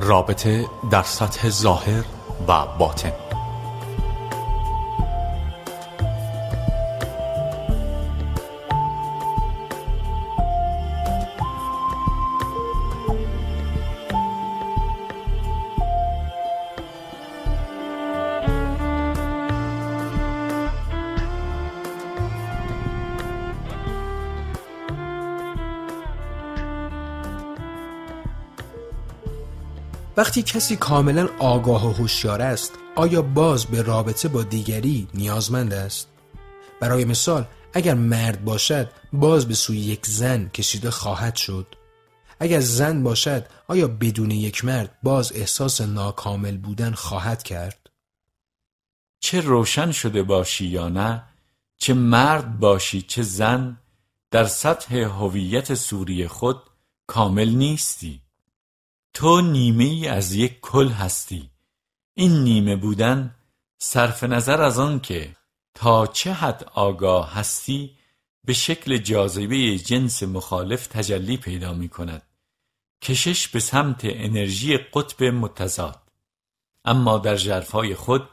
رابطه در سطح ظاهر و باطن. وقتی کسی کاملا آگاه و هوشیار است آیا باز به رابطه با دیگری نیازمند است؟ برای مثال اگر مرد باشد باز به سوی یک زن کشیده خواهد شد. اگر زن باشد آیا بدون یک مرد باز احساس ناکامل بودن خواهد کرد؟ چه روشن شده باشی یا نه چه مرد باشی چه زن در سطح هویت سوری خود کامل نیستی. تو نیمه ای از یک کل هستی. این نیمه بودن صرف نظر از آن که تا چه حد آگاه هستی به شکل جاذبه جنس مخالف تجلی پیدا می کند کشش به سمت انرژی قطب متضاد. اما در جرفای خود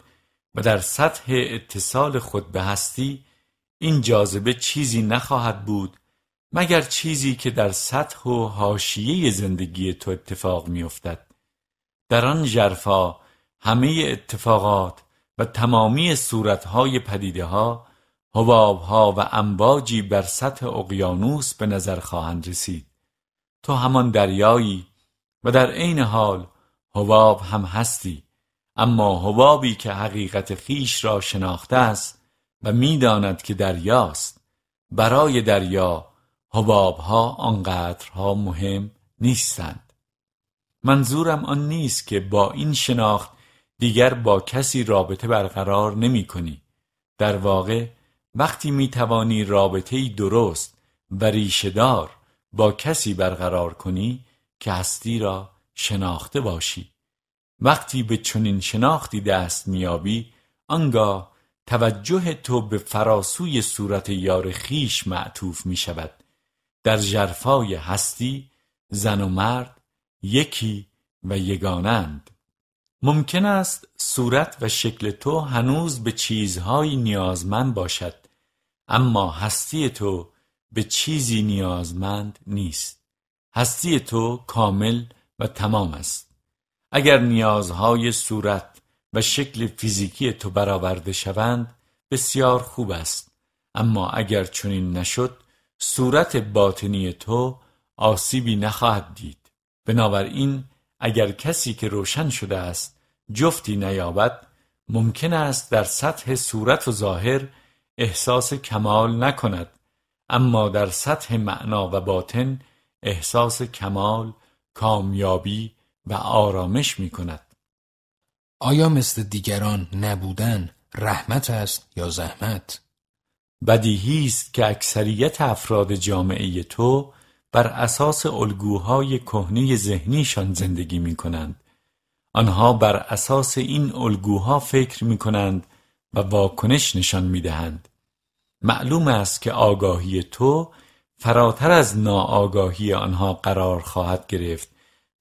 و در سطح اتصال خود به هستی این جاذبه چیزی نخواهد بود مگر چیزی که در سطح و حاشیه زندگی تو اتفاق میافتد؟ در آن جرفا همه اتفاقات و تمامی صورتهای پدیده ها حبابها و امواجی بر سطح اقیانوس به نظر خواهند رسید. تو همان دریایی و در عین حال حباب هم هستی. اما حبابی که حقیقت خیش را شناخته است و می‌داند که دریاست. برای دریا حبابها آنقدرها مهم نیستند. منظورم آن نیست که با این شناخت دیگر با کسی رابطه برقرار نمی کنی. در واقع وقتی می توانی رابطه درست و ریشهدار با کسی برقرار کنی که هستی را شناخته باشی. وقتی به چنین شناختی دست میابی آنگاه توجه تو به فراسوی صورت یار خیش معطوف می شود. در جرفای هستی زن و مرد یکی و یگانند. ممکن است صورت و شکل تو هنوز به چیزهایی نیازمند باشد اما هستی تو به چیزی نیازمند نیست. هستی تو کامل و تمام است. اگر نیازهای صورت و شکل فیزیکی تو برآورده شوند بسیار خوب است. اما اگر چنین نشد صورت باطنی تو آسیبی نخواهد دید بنابراین اگر کسی که روشن شده است جفتی نیابد ممکن است در سطح صورت و ظاهر احساس کمال نکند اما در سطح معنا و باطن احساس کمال کامیابی و آرامش می کند آیا مثل دیگران نبودن رحمت است یا زحمت؟ بدیهی است که اکثریت افراد جامعه تو بر اساس الگوهای کهنه ذهنیشان زندگی می کنند. آنها بر اساس این الگوها فکر می کنند و واکنش نشان می دهند. معلوم است که آگاهی تو فراتر از ناآگاهی آنها قرار خواهد گرفت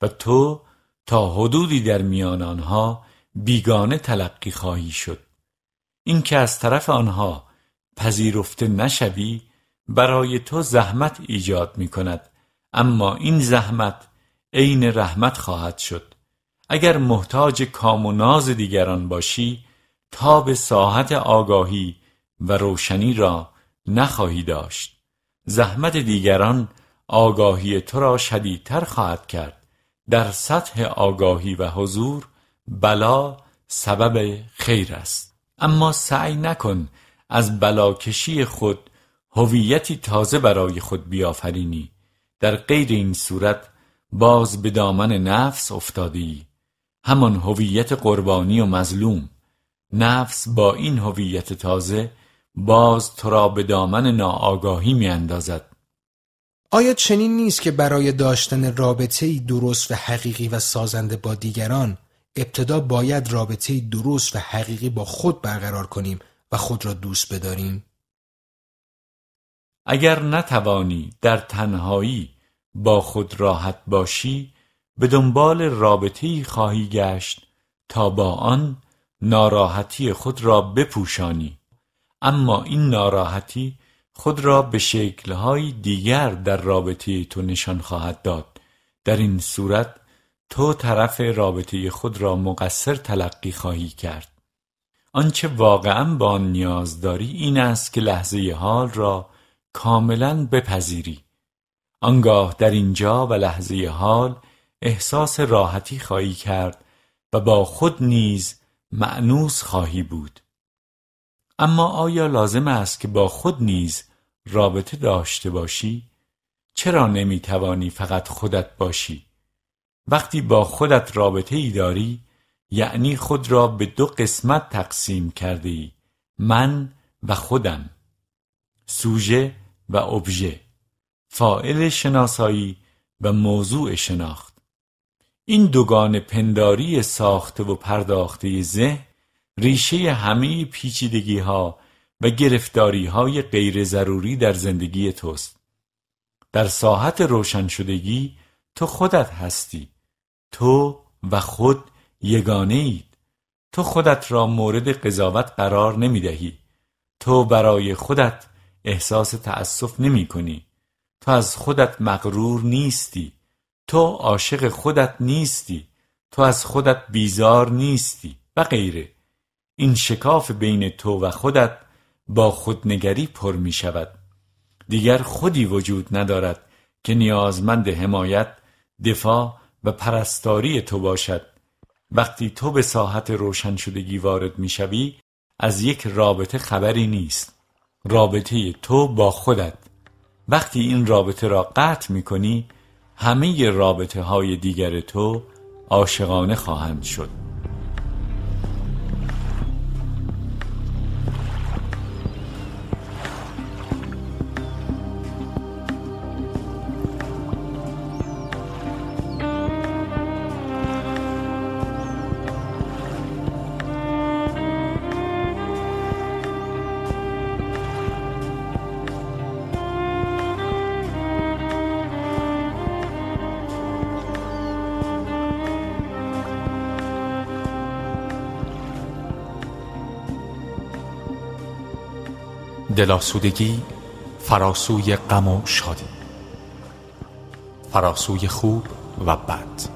و تو تا حدودی در میان آنها بیگانه تلقی خواهی شد اینکه از طرف آنها پذیرفته نشوی برای تو زحمت ایجاد می کند اما این زحمت عین رحمت خواهد شد. اگر محتاج کام و ناز دیگران باشی تا به ساحت آگاهی و روشنی را نخواهی داشت. زحمت دیگران آگاهی تو را شدیدتر خواهد کرد. در سطح آگاهی و حضور بلا سبب خیر است. اما سعی نکن از بلاکشی خود هویتی تازه برای خود بیافرینی. در غیر این صورت باز به دامن نفس افتادی. همان هویت قربانی و مظلوم. نفس با این هویت تازه باز تو را به دامن ناآگاهی می اندازد. آیا چنین نیست که برای داشتن رابطه درست و حقیقی و سازنده با دیگران ابتدا باید رابطه درست و حقیقی با خود برقرار کنیم؟ و خود را دوست بداریم؟ اگر نتوانی در تنهایی با خود راحت باشی به دنبال رابطه‌ای خواهی گشت تا با آن ناراحتی خود را بپوشانی. اما این ناراحتی خود را به شکلهای دیگر در رابطه تو نشان خواهد داد. در این صورت تو طرف رابطه خود را مقصر تلقی خواهی کرد. آنچه واقعا با آن نیاز داری این است که لحظه حال را کاملا بپذیری آنگاه در اینجا و لحظه حال احساس راحتی خواهی کرد و با خود نیز معنوس خواهی بود اما آیا لازم است که با خود نیز رابطه داشته باشی؟ چرا نمی توانی فقط خودت باشی؟ وقتی با خودت رابطه ای داری یعنی خود را به دو قسمت تقسیم کرده من و خودم سوژه و ابژه فائل شناسایی و موضوع شناخت. این دوگان پنداری ساخته و پرداخته ذهن ریشه همه پیچیدگی ها و گرفتاری های غیر ضروری در زندگی توست. در ساحت روشن شدگی تو خودت هستی تو و خود یگانه اید تو خودت را مورد قضاوت قرار نمی دهی تو برای خودت احساس تأسف نمی کنی تو از خودت مغرور نیستی. تو عاشق خودت نیستی. تو از خودت بیزار نیستی و غیره. این شکاف بین تو و خودت با خودنگری پر می شود دیگر خودی وجود ندارد که نیازمند حمایت دفاع و پرستاری تو باشد. وقتی تو به ساحت روشن شدگی وارد می شوی از یک رابطه خبری نیست. رابطه تو با خودت. وقتی این رابطه را قطع می کنی همه رابطه های دیگر تو عاشقانه خواهند شد. دلاسودگی فراسوی غم و شادی. فراسوی خوب و بد.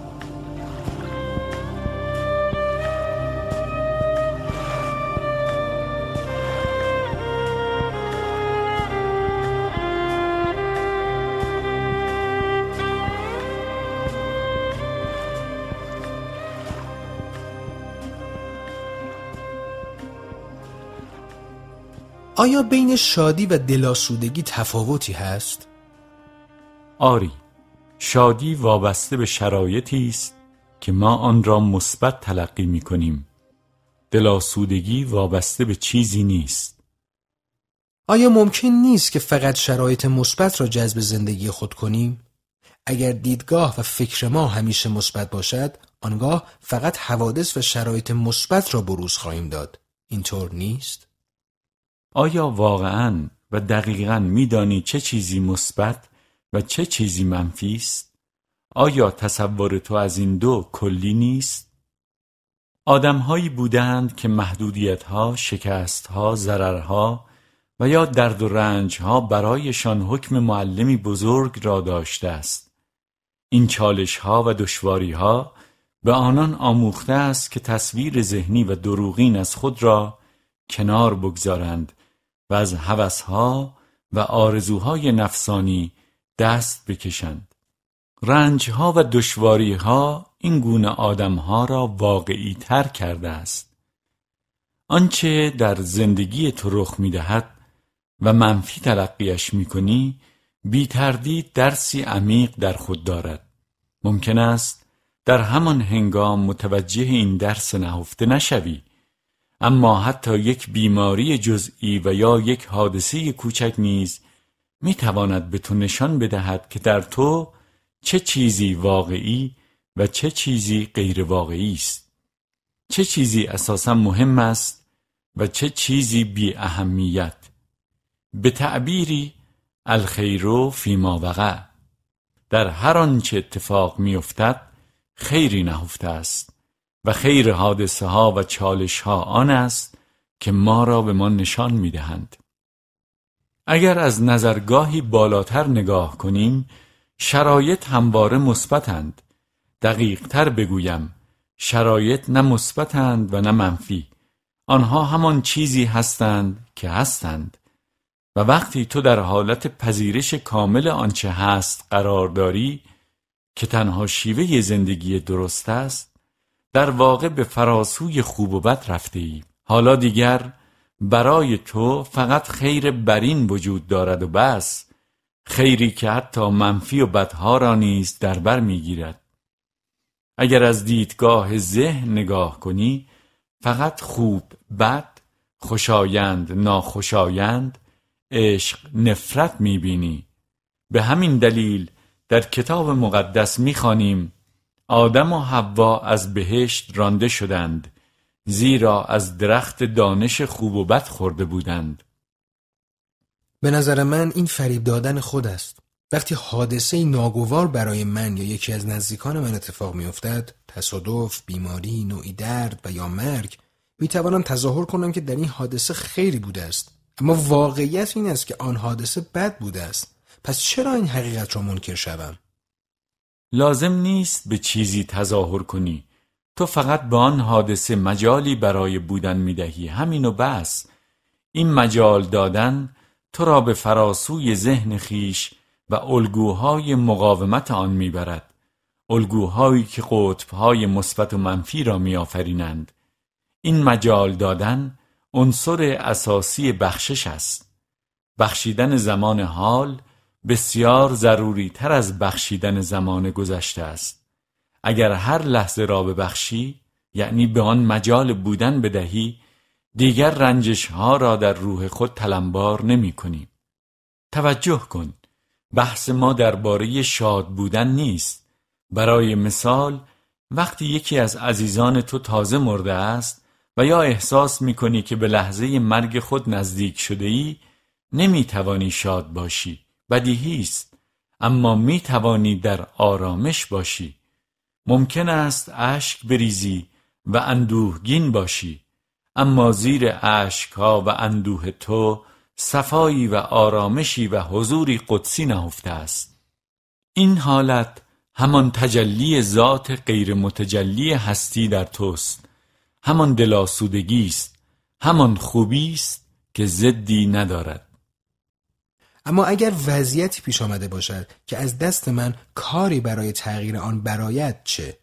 آیا بین شادی و دلاسودگی تفاوتی هست؟ آری شادی وابسته به شرایطی است که ما آن را مثبت تلقی می کنیم دلاسودگی وابسته به چیزی نیست آیا ممکن نیست که فقط شرایط مثبت را جذب زندگی خود کنیم؟ اگر دیدگاه و فکر ما همیشه مثبت باشد، آنگاه فقط حوادث و شرایط مثبت را بروز خواهیم داد. اینطور نیست؟ آیا واقعا و دقیقا میدانی چه چیزی مثبت و چه چیزی منفی است؟ آیا تصور تو از این دو کلی نیست؟ آدمهایی بودند که محدودیتها، شکستها، ضررها و یا درد و رنجها برایشان حکم معلمی بزرگ را داشته است. این چالشها و دشواریها به آنان آموخته است که تصویر ذهنی و دروغین از خود را کنار بگذارند و از هوسها و آرزوهای نفسانی دست بکشند. رنجها و دشواریها این گونه آدمها را واقعی تر کرده است. آنچه در زندگی تو رخ می دهد و منفی تلقیش می کنی بی تردید درسی عمیق در خود دارد. ممکن است در همان هنگام متوجه این درس نهفته نشوی. اما حتی یک بیماری جزئی و یا یک حادثه کوچک نیز می تواند به تو نشان بدهد که در تو چه چیزی واقعی و چه چیزی غیر واقعی است. چه چیزی اساسا مهم است و چه چیزی بی اهمیت. به تعبیری الخیر فیما وقع. در هر آنچه اتفاق میافتد خیری نهفته است. و خیر حادثه ها و چالش ها آن است که ما را به ما نشان می دهند. اگر از نظرگاهی بالاتر نگاه کنیم شرایط همواره مثبتند. دقیق تر بگویم شرایط نه مثبتند و نه منفی. آنها همان چیزی هستند که هستند. و وقتی تو در حالت پذیرش کامل آنچه هست قرار داری که تنها شیوه زندگی درست است در واقع به فراسوی خوب و بد رفته ای حالا دیگر برای تو فقط خیر برین وجود دارد و بس. خیری که حتی منفی و بدها را نیز در بر می‌گیرد. اگر از دیدگاه ذهن نگاه کنی فقط خوب بد خوشایند ناخوشایند عشق نفرت می‌بینی. به همین دلیل در کتاب مقدس می‌خوانیم آدم و حوا از بهشت رانده شدند زیرا از درخت دانش خوب و بد خورده بودند. به نظر من این فریب دادن خود است. وقتی حادثه ناگوار برای من یا یکی از نزدیکان من اتفاق میافتد تصادف بیماری نوعی درد و یا مرگ می‌توانم تظاهر کنم که در این حادثه خیری بوده است. اما واقعیت این است که آن حادثه بد بوده است. پس چرا این حقیقت را منکر شوم؟ لازم نیست به چیزی تظاهر کنی. تو فقط به آن حادثه مجالی برای بودن می‌دهی. همین و بس. این مجال دادن تو را به فراسوی ذهن خیش و الگوهای مقاومت آن می‌برد. الگوهایی که قطبهای مثبت و منفی را میآفرینند. این مجال دادن عنصر اساسی بخشش است. بخشیدن زمان حال بسیار ضروری تر از بخشیدن زمان گذشته است. اگر هر لحظه را ببخشی یعنی به آن مجال بودن بدهی دیگر رنجش ها را در روح خود تلمبار نمی کنی. توجه کن بحث ما درباره شاد بودن نیست. برای مثال وقتی یکی از عزیزان تو تازه مرده است و یا احساس می کنی که به لحظه مرگ خود نزدیک شده ای نمی توانی شاد باشی. بدیهی است اما می توانی در آرامش باشی. ممکن است اشک بریزی و اندوهگین باشی. اما زیر ها و اندوه تو صفایی و آرامشی و حضوری قدسی نهفته است. این حالت همان تجلی ذات غیر متجلی هستی در توست. همان دلاسودگی است. همان خوبی است که زدی ندارد. اما اگر وضعیتی پیش آمده باشد که از دست من کاری برای تغییر آن برایت چه؟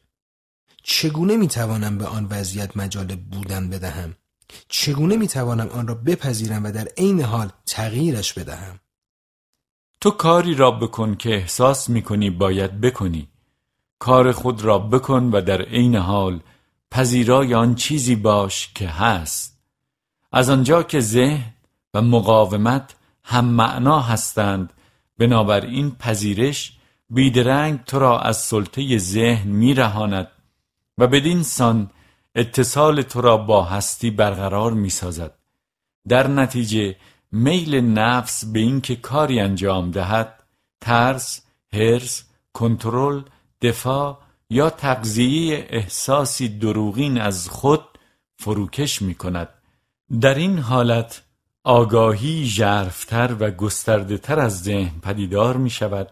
چگونه می‌توانم به آن وضعیت مجال بودن بدهم؟ چگونه می‌توانم آن را بپذیرم و در عین حال تغییرش بدهم؟ تو کاری را بکن که احساس می‌کنی باید بکنی. کار خود را بکن و در عین حال پذیرای آن چیزی باش که هست. از آنجا که ذهن و مقاومت هم معنا هستند بنابراین پذیرش بیدرنگ تو را از سلطه ذهن میرهاند و بدین سان اتصال تو را با هستی برقرار می سازد. در نتیجه میل نفس به اینکه کاری انجام دهد ترس، هرس، کنترل، دفاع یا تقضیه احساسی دروغین از خود فروکش می کند. در این حالت آگاهی ژرفتر و گسترده تر از ذهن پدیدار می شود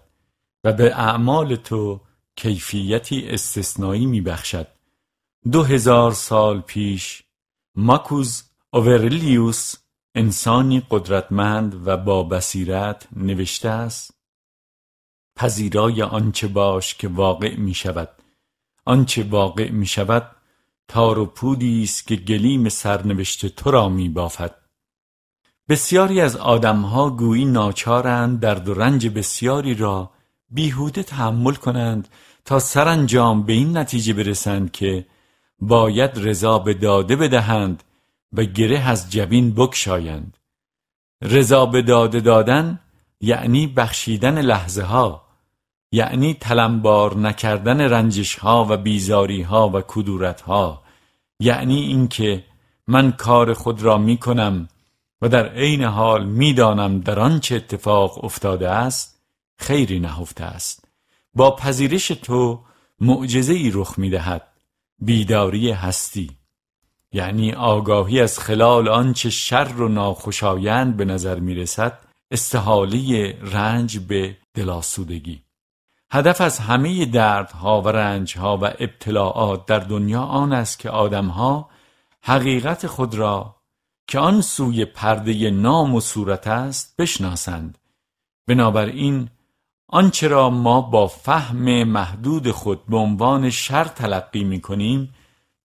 و به اعمال تو کیفیتی استثنایی می بخشد. دو هزار سال پیش ماکوز اوورلیوس انسانی قدرتمند و با بصیرت نوشته است پذیرای آنچه باش که واقع می شود آنچه واقع می شود تار و پودی است که گلیم سرنوشت تو را می بافد بسیاری از آدمها گویی ناچارند درد و رنج بسیاری را بیهوده تحمل کنند تا سرانجام به این نتیجه برسند که باید رضا به داده بدهند و گره از جبین بکشایند. رضا به داده دادن یعنی بخشیدن لحظه ها یعنی تلمبار نکردن رنجش ها و بیزاری ها و کدورت ها یعنی اینکه من کار خود را می کنم و در عین حال می‌دانم در آنچه اتفاق افتاده است خیری نهفته است. با پذیرش تو معجزه ای رخ می دهد بیداری هستی. یعنی آگاهی از خلال آنچه شر و ناخوشایند به نظر می رسد استحاله رنج به دلاسودگی هدف از همه دردها و رنجها و ابتلاعات در دنیا آن است که آدمها حقیقت خود را که آن سوی پرده نام و صورت است بشناسند. بنابراین آنچه را ما با فهم محدود خود به عنوان شر تلقی می کنیم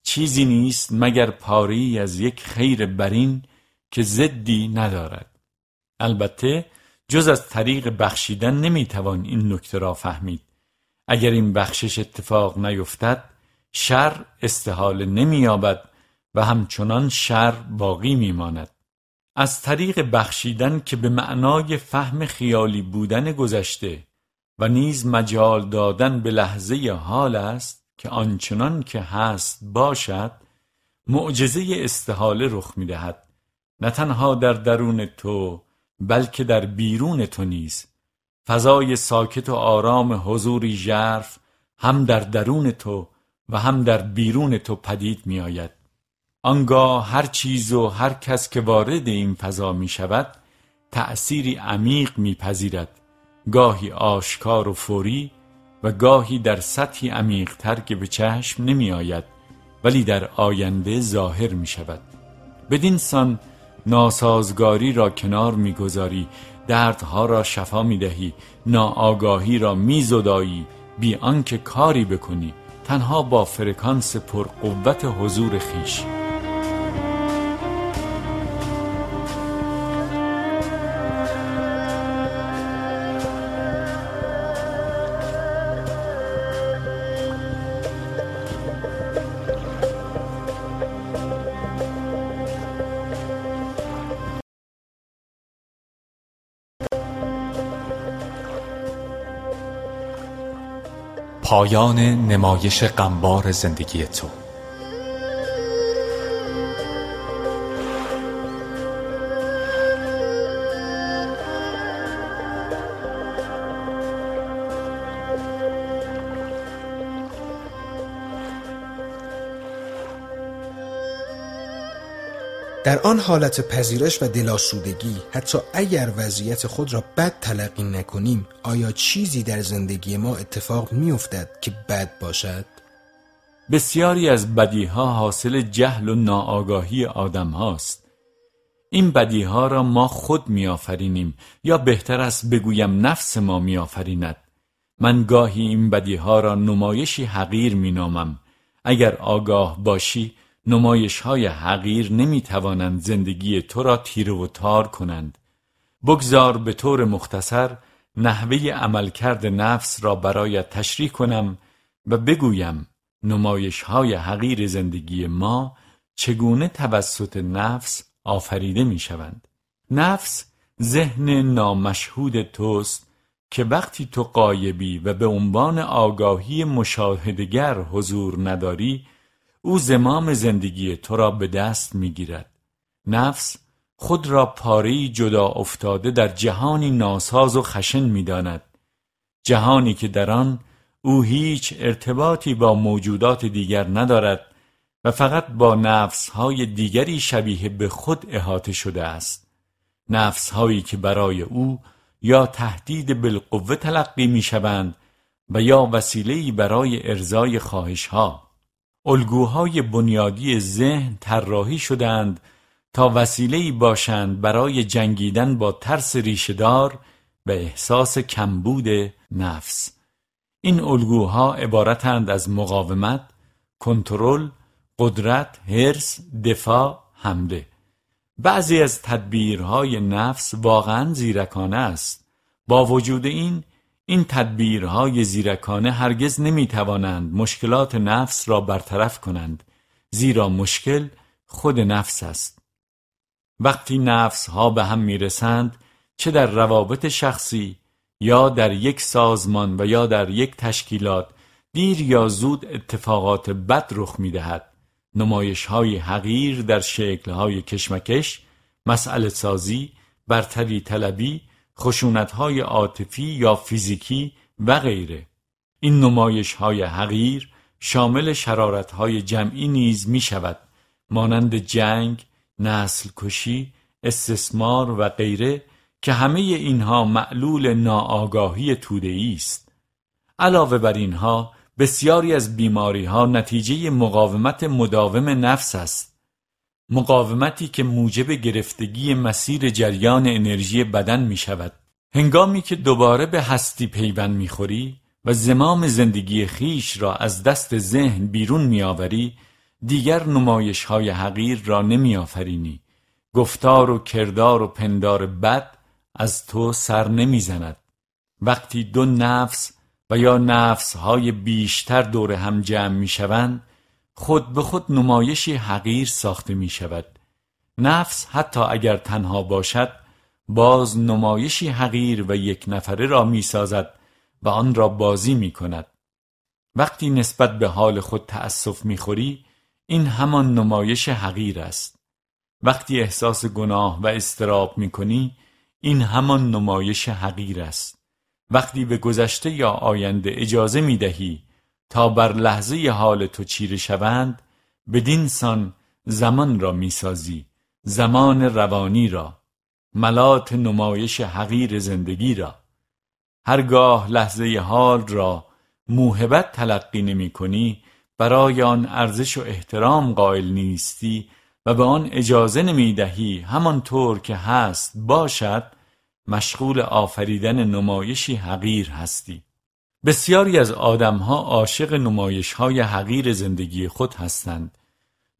چیزی نیست مگر پاری از یک خیر برین که زدی ندارد. البته جز از طریق بخشیدن نمی‌توان این نکته را فهمید. اگر این بخشش اتفاق نیفتد شر استحاله نمییابد و همچنان شر باقی میماند. از طریق بخشیدن که به معنای فهم خیالی بودن گذشته و نیز مجال دادن به لحظه حال است که آنچنان که هست باشد معجزه استحاله رخ می‌دهد. نه تنها در درون تو بلکه در بیرون تو نیز. فضای ساکت و آرام حضوری ژرف هم در درون تو و هم در بیرون تو پدید می آید. آنگاه هر چیز و هر کس که وارد این فضا می شود تأثیری عمیق می پذیرد. گاهی آشکار و فوری و گاهی در سطحی عمیقتر که به چشم نمی آید ولی در آینده ظاهر می شود. بدین سان ناسازگاری را کنار می‌گذاری دردها را شفا می دهی ناآگاهی را میزدایی بی آنکه کاری بکنی. تنها با فرکانس پرقوت حضور خیش. پایان نمایش غمبار زندگی تو. در آن حالت پذیرش و دلاسودگی حتی اگر وضعیت خود را بد تلقی نکنیم آیا چیزی در زندگی ما اتفاق میافتد که بد باشد؟ بسیاری از بدیها حاصل جهل و ناآگاهی آدم هاست. این بدیها را ما خود میآفرینیم یا بهتر است بگویم نفس ما میآفریند. من گاهی این بدیها را نمایشی حقیر مینامم. اگر آگاه باشی نمایش های حقیر نمی توانند زندگی تو را تیره و تار کنند. بگذار به طور مختصر نحوه عملکرد نفس را برایت تشریح کنم و بگویم نمایش های حقیر زندگی ما چگونه توسط نفس آفریده می شوند نفس ذهن نامشهود توست که وقتی تو قایبی و به عنوان آگاهی مشاهدگر حضور نداری او زمام زندگی تو را به دست می‌گیرد. نفس خود را پاری جدا افتاده در جهانی ناساز و خشن می‌داند. جهانی که در آن او هیچ ارتباطی با موجودات دیگر ندارد و فقط با نفس های دیگری شبیه به خود احاطه شده است. نفس هایی که برای او یا تهدید بالقوه تلقی می شوند و یا وسیله‌ای برای ارزای خواهش ها الگوهای بنیادی ذهن طراحی شدند تا وسیله‌ای باشند برای جنگیدن با ترس ریشهدار و احساس کمبود نفس. این الگوها عبارتند از مقاومت، کنترل، قدرت، حرس، دفاع، حمله. بعضی از تدبیرهای نفس واقعا زیرکانه است. با وجود این این تدبیرهای زیرکانه هرگز نمی توانند مشکلات نفس را برطرف کنند زیرا مشکل خود نفس است. وقتی نفس ها به هم می رسند چه در روابط شخصی یا در یک سازمان و یا در یک تشکیلات دیر یا زود اتفاقات بد رخ می دهد نمایش های حقیر در شکل های کشمکش مسئله سازی برتری طلبی خشونت های عاطفی یا فیزیکی و غیره. این نمایش های حقیر شامل شرارت های جمعی نیز می شود مانند جنگ، نسل کشی، استثمار و غیره که همه اینها معلول ناآگاهی توده است. علاوه بر اینها بسیاری از بیماری ها نتیجه مقاومت مداوم نفس است. مقاومتی که موجب گرفتگی مسیر جریان انرژی بدن می شود هنگامی که دوباره به هستی پیوند می‌خوری و زمام زندگی خیش را از دست ذهن بیرون میآوری دیگر نمایش های حقیر را نمیآفرینی. گفتار و کردار و پندار بد از تو سر نمی‌زند. وقتی دو نفس و یا نفس های بیشتر دور هم جمع می شوند خود به خود نمایشی حقیر ساخته می شود. نفس حتی اگر تنها باشد باز نمایشی حقیر و یک نفره را می سازد و آن را بازی می کند. وقتی نسبت به حال خود تأسف می خوری این همان نمایش حقیر است. وقتی احساس گناه و استراب می کنی این همان نمایش حقیر است. وقتی به گذشته یا آینده اجازه می دهی تا بر لحظه حال تو چیره شوند بدین سان زمان را می سازی زمان روانی را ملات نمایش حقیر زندگی را. هرگاه لحظه حال را موهبت تلقی نمی کنی برای آن ارزش و احترام قائل نیستی و به آن اجازه نمی دهی همانطور که هست باشد مشغول آفریدن نمایشی حقیر هستی. بسیاری از آدمها عاشق نمایش های حقیر زندگی خود هستند.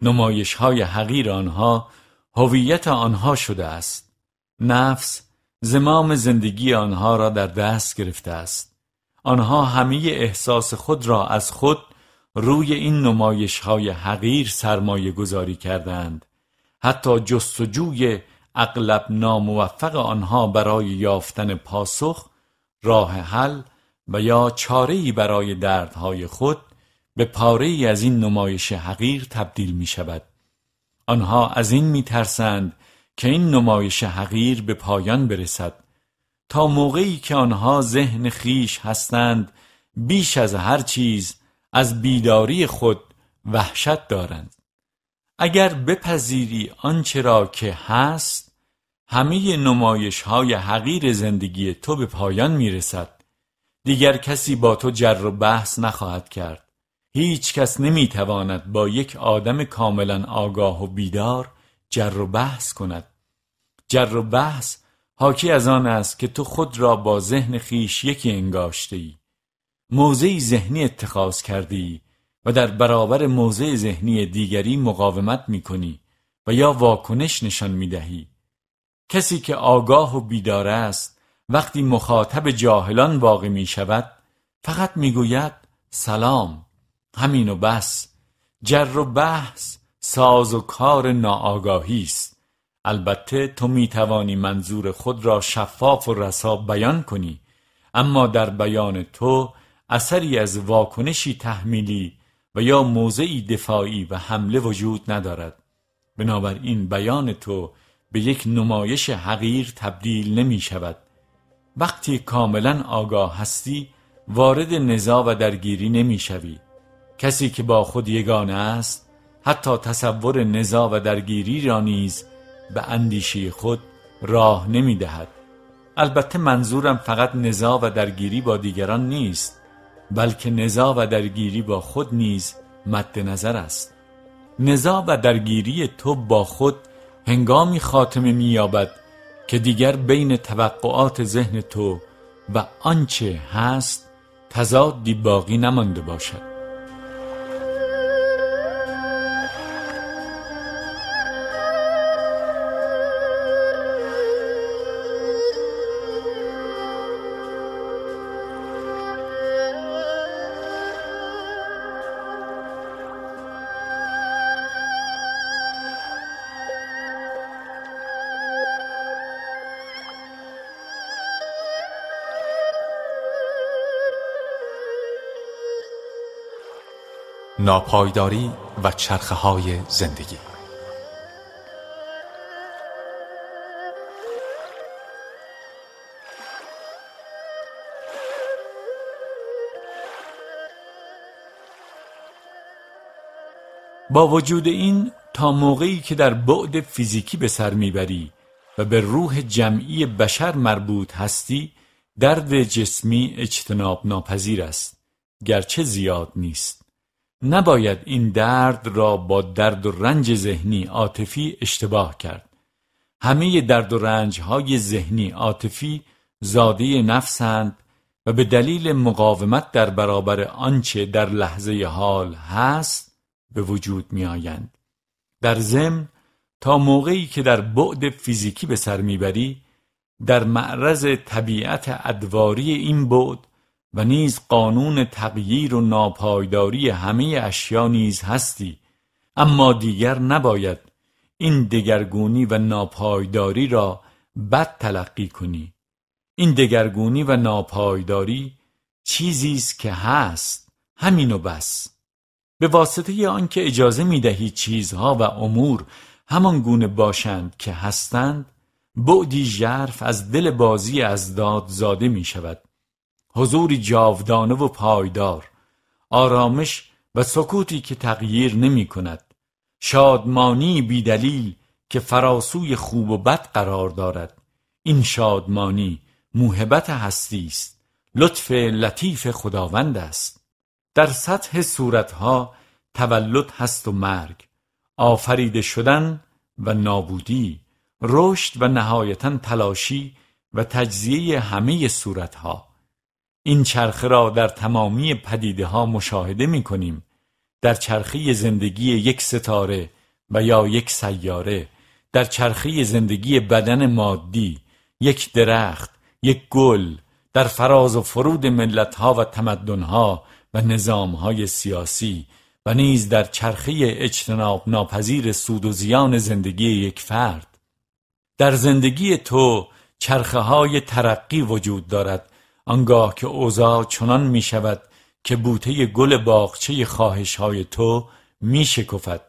نمایش های حقیر آنها هویت آنها شده است. نفس زمام زندگی آنها را در دست گرفته است. آنها همه احساس خود را از خود روی این نمایش های حقیر سرمایه گذاری کردند. حتی جستجوی اغلب ناموفق آنها برای یافتن پاسخ راه حل و یا چاره‌ای برای دردهای خود به پاره ای از این نمایش حقیر تبدیل می شود آنها از این می ترسند که این نمایش حقیر به پایان برسد. تا موقعی که آنها ذهن خیش هستند بیش از هر چیز از بیداری خود وحشت دارند. اگر بپذیری آنچه را که هست همه نمایش های حقیر زندگی تو به پایان می رسد دیگر کسی با تو جر و بحث نخواهد کرد. هیچ کس نمی تواند با یک آدم کاملا آگاه و بیدار جر و بحث کند. جر و بحث حاکی از آن است که تو خود را با ذهن خیش یکی انگاشته ای موضعی ذهنی اتخاذ کرده ای و در برابر موضع ذهنی دیگری مقاومت می کنی و یا واکنش نشان می دهی کسی که آگاه و بیدار است وقتی مخاطب جاهلان واقع می شود فقط می گوید سلام همین و بس. جر و بحث ساز و کار ناآگاهی است. البته تو می توانی منظور خود را شفاف و رسا بیان کنی. اما در بیان تو اثری از واکنشی تحمیلی و یا موضعی دفاعی و حمله وجود ندارد. بنابراین بیان تو به یک نمایش حقیر تبدیل نمی شود. وقتی کاملا آگاه هستی وارد نزاع و درگیری نمی شوی کسی که با خود یگانه است حتی تصور نزاع و درگیری را نیز به اندیشه خود راه نمی دهد البته منظورم فقط نزاع و درگیری با دیگران نیست بلکه نزاع و درگیری با خود نیز مد نظر است. نزاع و درگیری تو با خود هنگامی خاتمه مییابد که دیگر بین توقعات ذهن تو و آنچه هست تضادی باقی نمانده باشد. ناپایداری و چرخه های زندگی. با وجود این تا موقعی که در بعد فیزیکی به سر می‌بری و به روح جمعی بشر مربوط هستی درد جسمی اجتناب ناپذیر است گرچه زیاد نیست. نباید این درد را با درد و رنج ذهنی عاطفی اشتباه کرد همه درد و رنج های ذهنی عاطفی زاده نفسند و به دلیل مقاومت در برابر آنچه در لحظه حال هست به وجود می آیند. در ضمن تا موقعی که در بعد فیزیکی به سر می‌بری در معرض طبیعت ادواری این بعد و نیز قانون تغییر و ناپایداری همه اشیا نیز هستی. اما دیگر نباید این دگرگونی و ناپایداری را بد تلقی کنی. این دگرگونی و ناپایداری چیزی است که هست همین و بس. به واسطه آنکه اجازه می دهی چیزها و امور همان گونه باشند که هستند بعدی ژرف از دل بازی از داد زاده می شود حضوری جاودانه و پایدار آرامش و سکوتی که تغییر نمی کند. شادمانی بیدلیل که فراسوی خوب و بد قرار دارد. این شادمانی موهبت هستی است. لطف لطیف خداوند است. در سطح صورتها تولد هست و مرگ. آفریده شدن و نابودی رشد و نهایتا تلاشی و تجزیه همه صورتها. این چرخه را در تمامی پدیده ها مشاهده می کنیم در چرخه زندگی یک ستاره و یا یک سیاره در چرخه زندگی بدن مادی یک درخت یک گل در فراز و فرود ملتها و تمدنها و نظامهای سیاسی و نیز در چرخه اجتناب ناپذیر سود و زیان زندگی یک فرد. در زندگی تو چرخه های ترقی وجود دارد آنگاه که اوضاع چنان می شود که بوته گل باغچه خواهش های تو می شکفد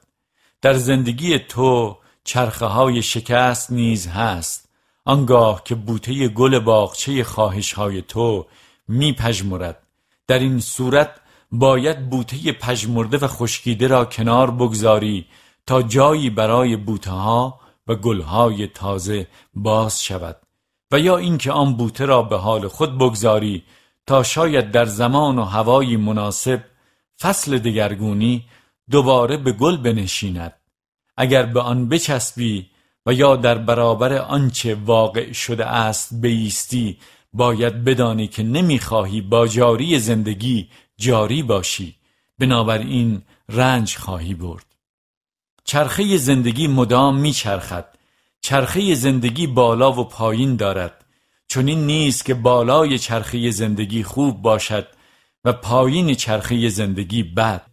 در زندگی تو چرخه های شکست نیز هست. آنگاه که بوته گل باغچه خواهش های تو می پجمرد در این صورت باید بوته پژمرده و خشکیده را کنار بگذاری تا جایی برای بوته ها و گلهای تازه باز شود. و یا اینکه آن بوته را به حال خود بگذاری تا شاید در زمان و هوایی مناسب فصل دگرگونی دوباره به گل بنشیند. اگر به آن بچسبی و یا در برابر آنچه واقع شده است بیستی باید بدانی که نمی‌خواهی با جاری زندگی جاری باشی. بنابراین رنج خواهی برد. چرخه زندگی مدام میچرخد. چرخه زندگی بالا و پایین دارد. چون این نیست که بالای چرخه زندگی خوب باشد و پایین چرخه زندگی بد.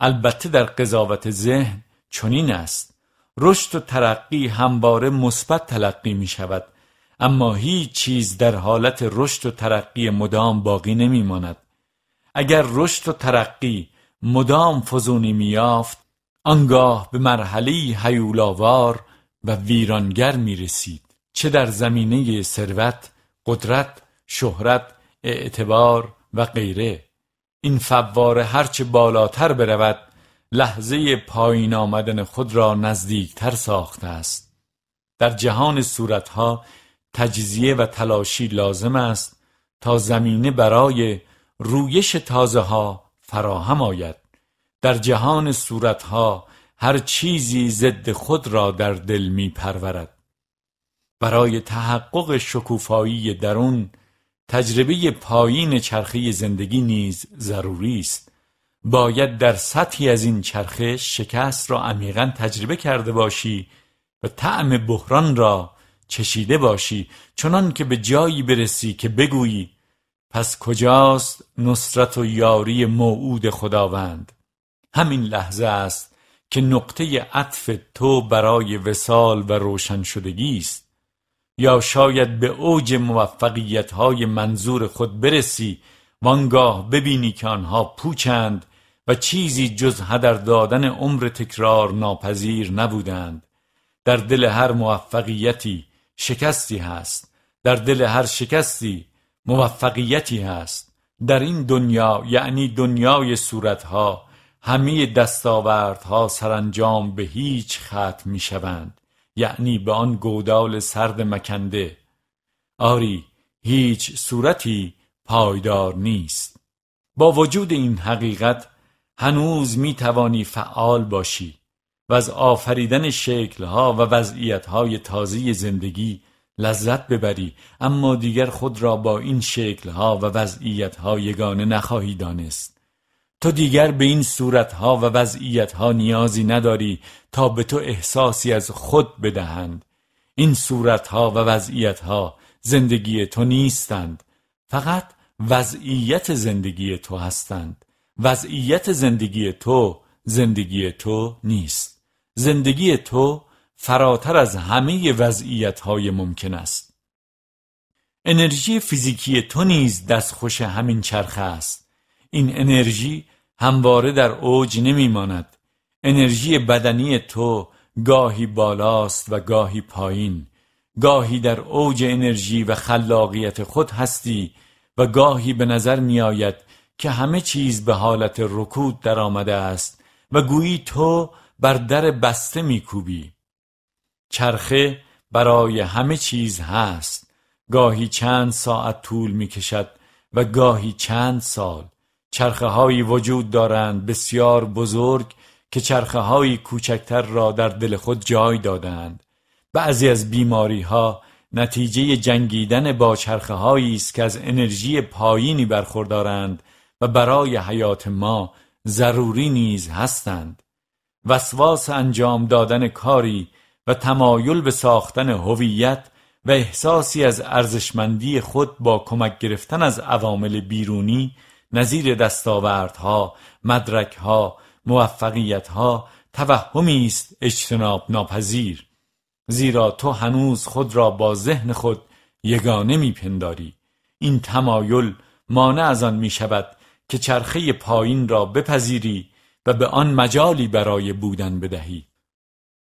البته در قضاوت ذهن چنین است. رشد و ترقی همواره مثبت تلقی می شود اما هیچ چیز در حالت رشد و ترقی مدام باقی نمی ماند. اگر رشد و ترقی مدام فزونی میافت آنگاه به مرحله هیولاوار و ویرانگر می رسید چه در زمینه ثروت، قدرت، شهرت، اعتبار و غیره. این فواره هرچه بالاتر برود لحظه پایین آمدن خود را نزدیکتر ساخته است. در جهان صورتها تجزیه و تلاشی لازم است تا زمینه برای رویش تازه ها فراهم آید. در جهان صورتها هر چیزی ضد خود را در دل می پرورد برای تحقق شکوفایی درون تجربه پایین چرخه زندگی نیز ضروری است. باید در سطحی از این چرخه شکست را عمیقا تجربه کرده باشی و طعم بحران را چشیده باشی. چنان که به جایی برسی که بگویی پس کجاست نصرت و یاری موعود خداوند؟ همین لحظه است که نقطه عطف تو برای وسال و روشن شدگی است. یا شاید به اوج موفقیت های منظور خود برسی وانگاه ببینی که آنها پوچند و چیزی جز هدر دادن عمر تکرار ناپذیر نبودند. در دل هر موفقیتی شکستی هست. در دل هر شکستی موفقیتی هست. در این دنیا یعنی دنیای صورتها همه دستاوردها سرانجام به هیچ ختم می شوند یعنی به آن گودال سرد مکنده. آری هیچ صورتی پایدار نیست. با وجود این حقیقت هنوز می توانی فعال باشی و از آفریدن شکلها و وضعیتهای تازه زندگی لذت ببری اما دیگر خود را با این شکلها و وضعیتها یگانه نخواهی دانست. تو دیگر به این صورتها و وضعیتها نیازی نداری تا به تو احساسی از خود بدهند. این صورتها و وضعیتها زندگی تو نیستند. فقط وضعیت زندگی تو هستند. وضعیت زندگی تو زندگی تو نیست. زندگی تو فراتر از همه وضعیت های ممکن است. انرژی فیزیکی تو نیز دستخوش همین چرخه است. این انرژی همواره در اوج نمیماند. انرژی بدنی تو گاهی بالاست و گاهی پایین. گاهی در اوج انرژی و خلاقیت خود هستی و گاهی به نظر می آید که همه چیز به حالت رکود در آمده است و گویی تو بر در بسته میکوبی. چرخه برای همه چیز هست. گاهی چند ساعت طول می کشد و گاهی چند سال. چرخه هایی وجود دارند بسیار بزرگ که چرخه های کوچکتر را در دل خود جای دادند بعضی از بیماری ها نتیجه جنگیدن با چرخه هایی است که از انرژی پایینی برخوردارند و برای حیات ما ضروری نیز هستند. وسواس انجام دادن کاری و تمایل به ساختن هویت و احساسی از ارزشمندی خود با کمک گرفتن از عوامل بیرونی نظیر دستاوردها، مدرکها، موفقیتها توهمی است اجتناب ناپذیر. زیرا تو هنوز خود را با ذهن خود یگانه میپنداری. این تمایل مانع از آن می شود که چرخه پایین را بپذیری و به آن مجالی برای بودن بدهی.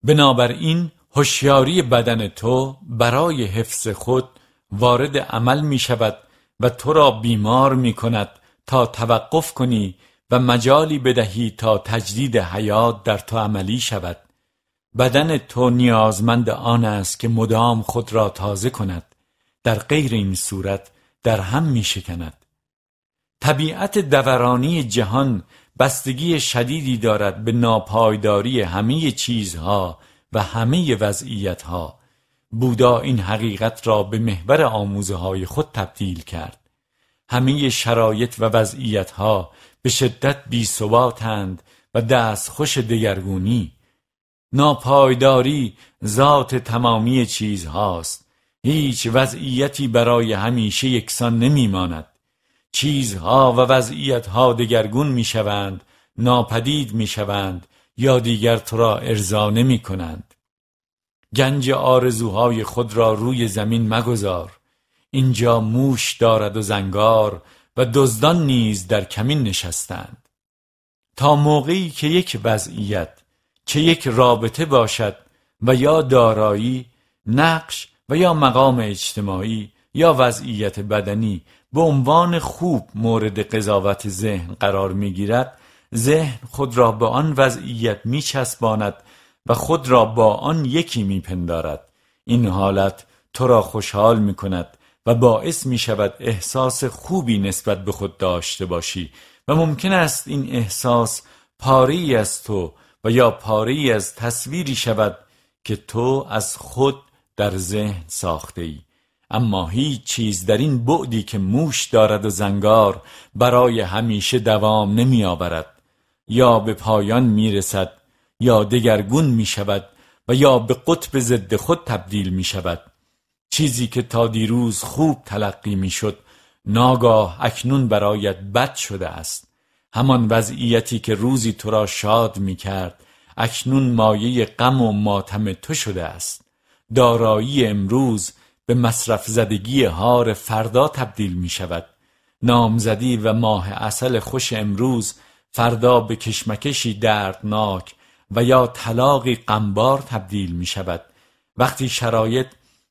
بنابراین هوشیاری بدن تو برای حفظ خود وارد عمل می شود و تو را بیمار می کند تا توقف کنی و مجالی بدهی تا تجدید حیات در تو عملی شود. بدن تو نیازمند آن است که مدام خود را تازه کند. در غیر این صورت در هم می شکند. طبیعت دورانی جهان بستگی شدیدی دارد به ناپایداری همه چیزها و همه وضعیتها. بودا این حقیقت را به محور آموزه های خود تبدیل کرد. همه شرایط و وضعیتها به شدت بی و دست خوش دگرگونی. ناپایداری ذات تمامی چیزهاست. هیچ وضعیتی برای همیشه یکسان نمیماند. چیزها و وضعیتها دگرگون می‌شوند ناپدید می‌شوند یا دیگر تو را ارضا نمی کنند گنج آرزوهای خود را روی زمین مگذار. اینجا موش دارد و زنگار و دزدان نیز در کمین نشستند. تا موقعی که یک وضعیت چه یک رابطه باشد و یا دارایی نقش و یا مقام اجتماعی یا وضعیت بدنی به عنوان خوب مورد قضاوت ذهن قرار می گیرد ذهن خود را به آن وضعیت می چسباند و خود را با آن یکی می پندارد این حالت تو را خوشحال می کند و باعث می شود احساس خوبی نسبت به خود داشته باشی و ممکن است این احساس پاری از تو و یا پاری از تصویری شود که تو از خود در ذهن ساخته ای. اما هیچ چیز در این بعدی که موش دارد و زنگار برای همیشه دوام نمی آورد. یا به پایان می رسد یا دگرگون می شود و یا به قطب ضد خود تبدیل می شود. چیزی که تا دیروز خوب تلقی می شد ناگاه اکنون برایت بد شده است. همان وضعیتی که روزی تو را شاد می کرد اکنون مایه غم و ماتم تو شده است. دارایی امروز به مصرف زدگی هار فردا تبدیل می شود نامزدی و ماه اصل خوش امروز فردا به کشمکشی دردناک و یا طلاقی قنبار تبدیل می شود وقتی شرایط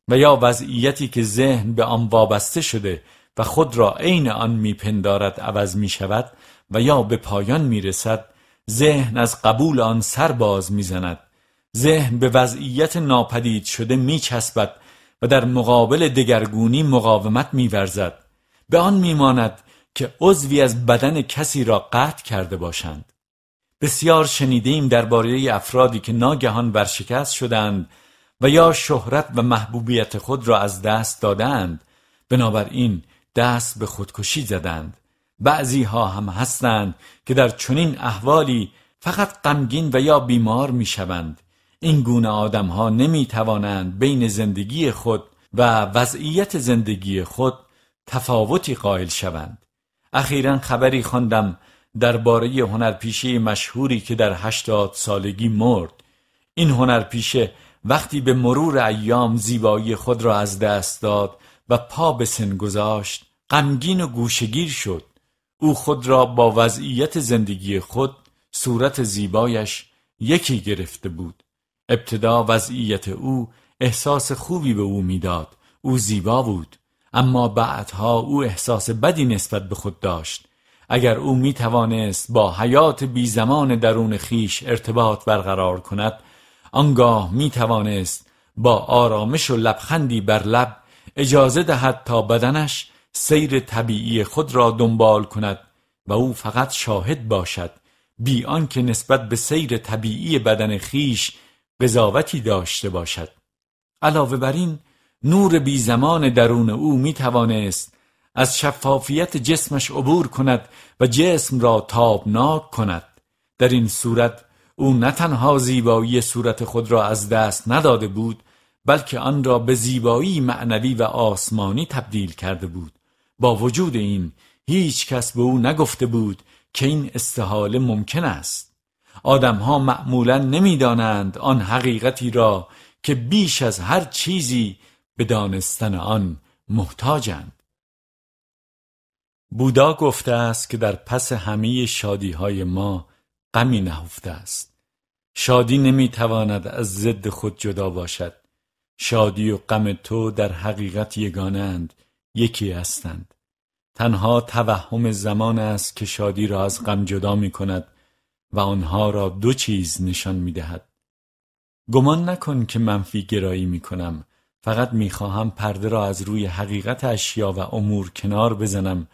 و یا وضعیتی که ذهن به آن وابسته شده و خود را عین آن میپندارد عوض می شود و یا به پایان می رسد ذهن از قبول آن سر باز می‌زند. ذهن به وضعیت ناپدید شده میچسبد و در مقابل دگرگونی مقاومت میورزد. به آن میماند که عضوی از بدن کسی را قطع کرده باشند. بسیار شنیدیم درباره افرادی که ناگهان ورشکست شدند و یا شهرت و محبوبیت خود را از دست دادند. بنابراین دست به خودکشی زدند. بعضی ها هم هستند که در چنین احوالی فقط غمگین و یا بیمار می شوند این گونه آدم ها نمی توانند بین زندگی خود و وضعیت زندگی خود تفاوتی قائل شوند. اخیرا خبری خواندم درباره هنرپیشه مشهوری که در هشتاد سالگی مرد. این هنرپیشه وقتی به مرور ایام زیبایی خود را از دست داد و پا به سن گذاشت غمگین و گوشگیر شد. او خود را با وضعیت زندگی خود صورت زیبایش یکی گرفته بود. ابتدا وضعیت او احساس خوبی به او می‌داد. او زیبا بود اما بعدها او احساس بدی نسبت به خود داشت. اگر او می توانست با حیات بی زمان درون خیش ارتباط برقرار کند آنگاه می توانست با آرامش و لبخندی بر لب اجازه دهد تا بدنش سیر طبیعی خود را دنبال کند و او فقط شاهد باشد بی آنکه نسبت به سیر طبیعی بدن خیش قضاوتی داشته باشد. علاوه بر این نور بی زمان درون او می توانست از شفافیت جسمش عبور کند و جسم را تابناک کند. در این صورت او نه تنها زیبایی صورت خود را از دست نداده بود بلکه آن را به زیبایی معنوی و آسمانی تبدیل کرده بود. با وجود این هیچ کس به او نگفته بود که این استحاله ممکن است. آدمها معمولا نمی‌دانند آن حقیقتی را که بیش از هر چیزی به دانستن آن محتاجند. بودا گفته است که در پس همه شادی های ما غمی نهفته است. شادی نمی‌تواند از ضد خود جدا باشد. شادی و غم تو در حقیقت یگانند یکی هستند. تنها توهم زمان است که شادی را از غم جدا می کند و آنها را دو چیز نشان می دهد. گمان نکن که منفی گرایی می کنم فقط می خواهم پرده را از روی حقیقت اشیا و امور کنار بزنم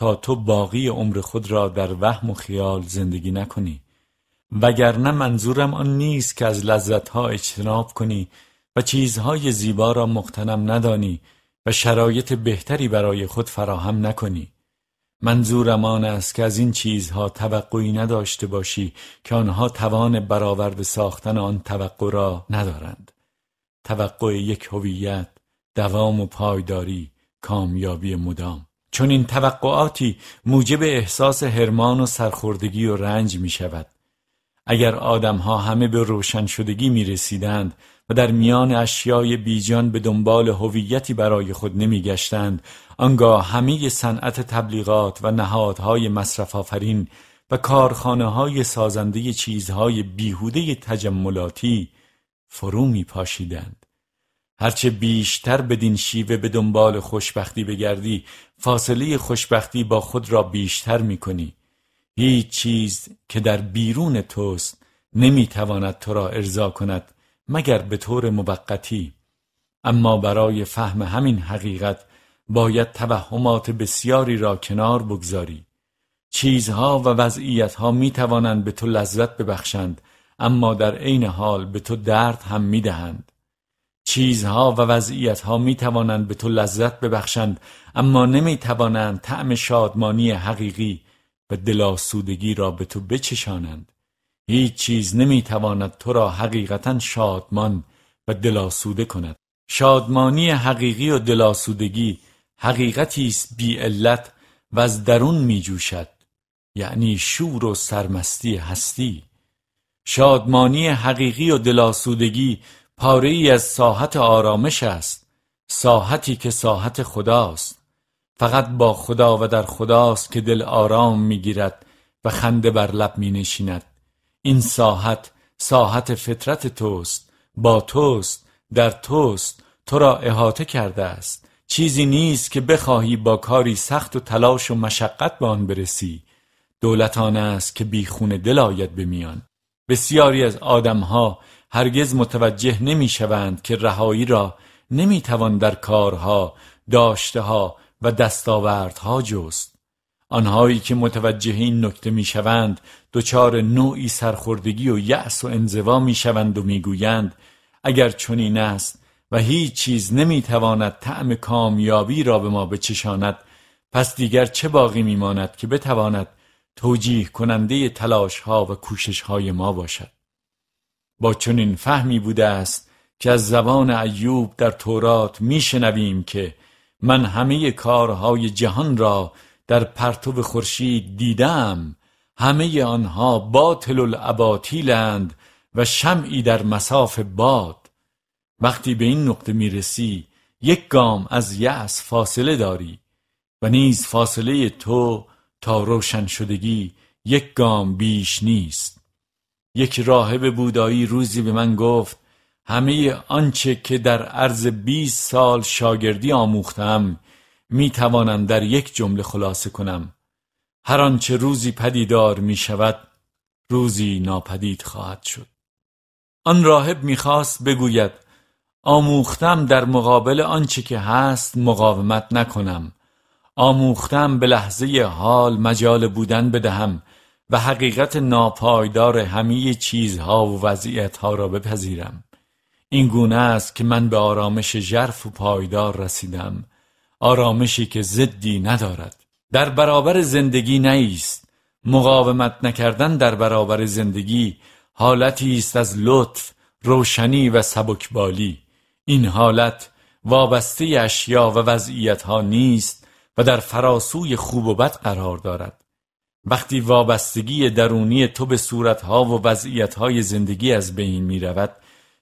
تو باقی عمر خود را در وهم و خیال زندگی نکنی. وگرنه منظورم آن نیست که از لذتها اجتناب کنی و چیزهای زیبا را مقتنم ندانی و شرایط بهتری برای خود فراهم نکنی. منظورم آن است که از این چیزها توقعی نداشته باشی که آنها توان برآورده ساختن آن توقع را ندارند. توقع یک هویت دوام و پایداری کامیابی مدام. چون این توقعاتی موجب احساس هرمان و سرخوردگی و رنج می شود اگر آدمها همه به روشن شدگی می رسیدند و در میان اشیای بیجان به دنبال هویتی برای خود نمی گشتند آنگاه همه صنعت تبلیغات و نهادهای مصرف آفرین و کارخانه های سازنده چیزهای بیهوده تجملاتی فرو می پاشیدند هرچه بیشتر بدین شیوه به دنبال خوشبختی بگردی فاصله خوشبختی با خود را بیشتر می کنی هیچ چیز که در بیرون توست نمی‌تواند تو را ارضا کند مگر به طور موقتی. اما برای فهم همین حقیقت باید توهمات بسیاری را کنار بگذاری. چیزها و وضعیتها می توانند به تو لذت ببخشند اما در عین حال به تو درد هم می دهند چیزها و وضعیتها می توانند به تو لذت ببخشند اما نمی توانند طعم شادمانی حقیقی و دلاسودگی را به تو بچشانند. هیچ چیز نمی‌تواند تو را حقیقتا شادمان و دلاسوده کند. شادمانی حقیقی و دلاسودگی حقیقتی است بی علت و از درون می جوشد یعنی شور و سرمستی هستی. شادمانی حقیقی و دلاسودگی پاره ای از ساحت آرامش است ساحتی که ساحت خداست. فقط با خدا و در خداست که دل آرام می‌گیرد و خنده بر لب می نشیند این ساحت ساحت فطرت توست با توست در توست. تو را احاطه کرده است. چیزی نیست که بخواهی با کاری سخت و تلاش و مشقت به آن برسی. دولت آن است که بیخون دل آید به میان. بسیاری از آدمها هرگز متوجه نمی‌شوند که رهایی را نمی‌توان در کارها داشته ها و دستاوردها جست. آنهایی که متوجه این نکته می‌شوند دچار نوعی سرخوردگی و یأس و انزوا می‌شوند و می‌گویند اگر چنین است و هیچ چیز نمی‌تواند طعم کامیابی را به ما بچشاند پس دیگر چه باقی میماند که بتواند توجیه کننده تلاش ها و کوشش های ما باشد. با چنین فهمی بوده است که از زبان ایوب در تورات میشنویم که من همه کارهای جهان را در پرتو خورشید دیدم. همه آنها باطل الاباطیلند و شمعی در مساف باد. وقتی به این نقطه می‌رسی یک گام از یأس فاصله داری و نیز فاصله تو تا روشن شدگی یک گام بیش نیست. یک راهب بودایی روزی به من گفت همه آنچه که در عرض 20 سال شاگردی آموختم می توانم در یک جمله خلاصه کنم. هر آنچه روزی پدیدار می شود روزی ناپدید خواهد شد. آن راهب می‌خواست بگوید آموختم در مقابل آنچه که هست مقاومت نکنم. آموختم به لحظه حال مجال بودن بدهم و حقیقت ناپایدار همه چیزها و وضعیتها را بپذیرم. این گونه است که من به آرامش ژرف و پایدار رسیدم آرامشی که زدی ندارد. در برابر زندگی نیست. مقاومت نکردن در برابر زندگی حالتی است از لطف روشنی و سبکبالی. این حالت وابسته اشیا و وضعیت ها نیست و در فراسوی خوب و بد قرار دارد. وقتی وابستگی درونی تو به صورتها و وضعیتهای زندگی از بین می رود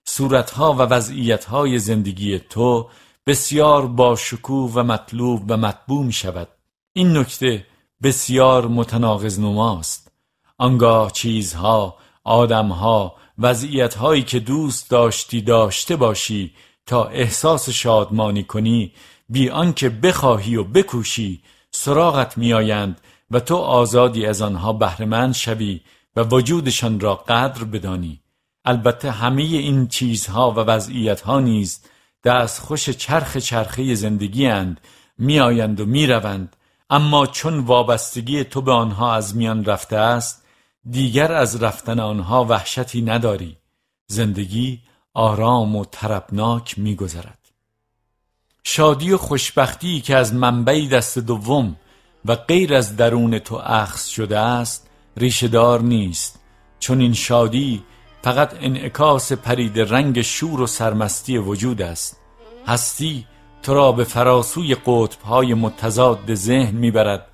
صورتها و وضعیتهای زندگی تو بسیار باشکوه و مطلوب و مطبوع می شود. این نکته بسیار متناقض نماست. آنگاه چیزها آدمها وضعیتهایی که دوست داشتی داشته باشی تا احساس شادمانی کنی بی آنکه بخواهی و بکوشی سراغت میآیند و تو آزادی از آنها بهرهمند شوی و وجودشان را قدر بدانی. البته همه این چیزها و وضعیتها نیز دست خوش چرخ چرخه زندگی اند میآیند و می‌روند. اما چون وابستگی تو به آنها از میان رفته است دیگر از رفتن آنها وحشتی نداری. زندگی آرام و طربناک میگذرد. شادی و خوشبختی که از منبعی دست دوم و غیر از درون تو اخذ شده است ریشهدار نیست. چون این شادی فقط انعکاس پرید رنگ شور و سرمستی وجود است. هستی تو را به فراسوی قطبهای متضاد ذهن می‌برد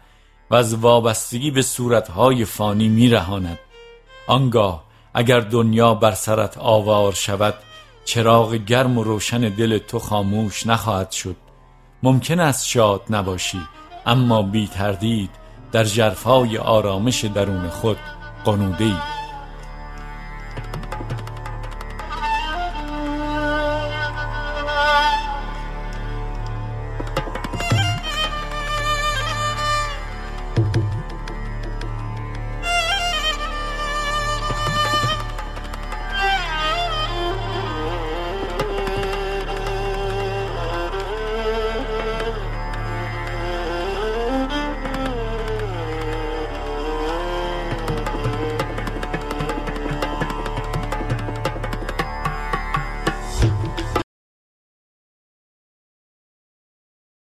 و از وابستگی به صورتهای فانی میرهاند. آنگاه اگر دنیا بر سرت آوار شود چراغ گرم و روشن دل تو خاموش نخواهد شد. ممکن است شاد نباشی اما بی تردید در جرفای آرامش درون خود قنوده ای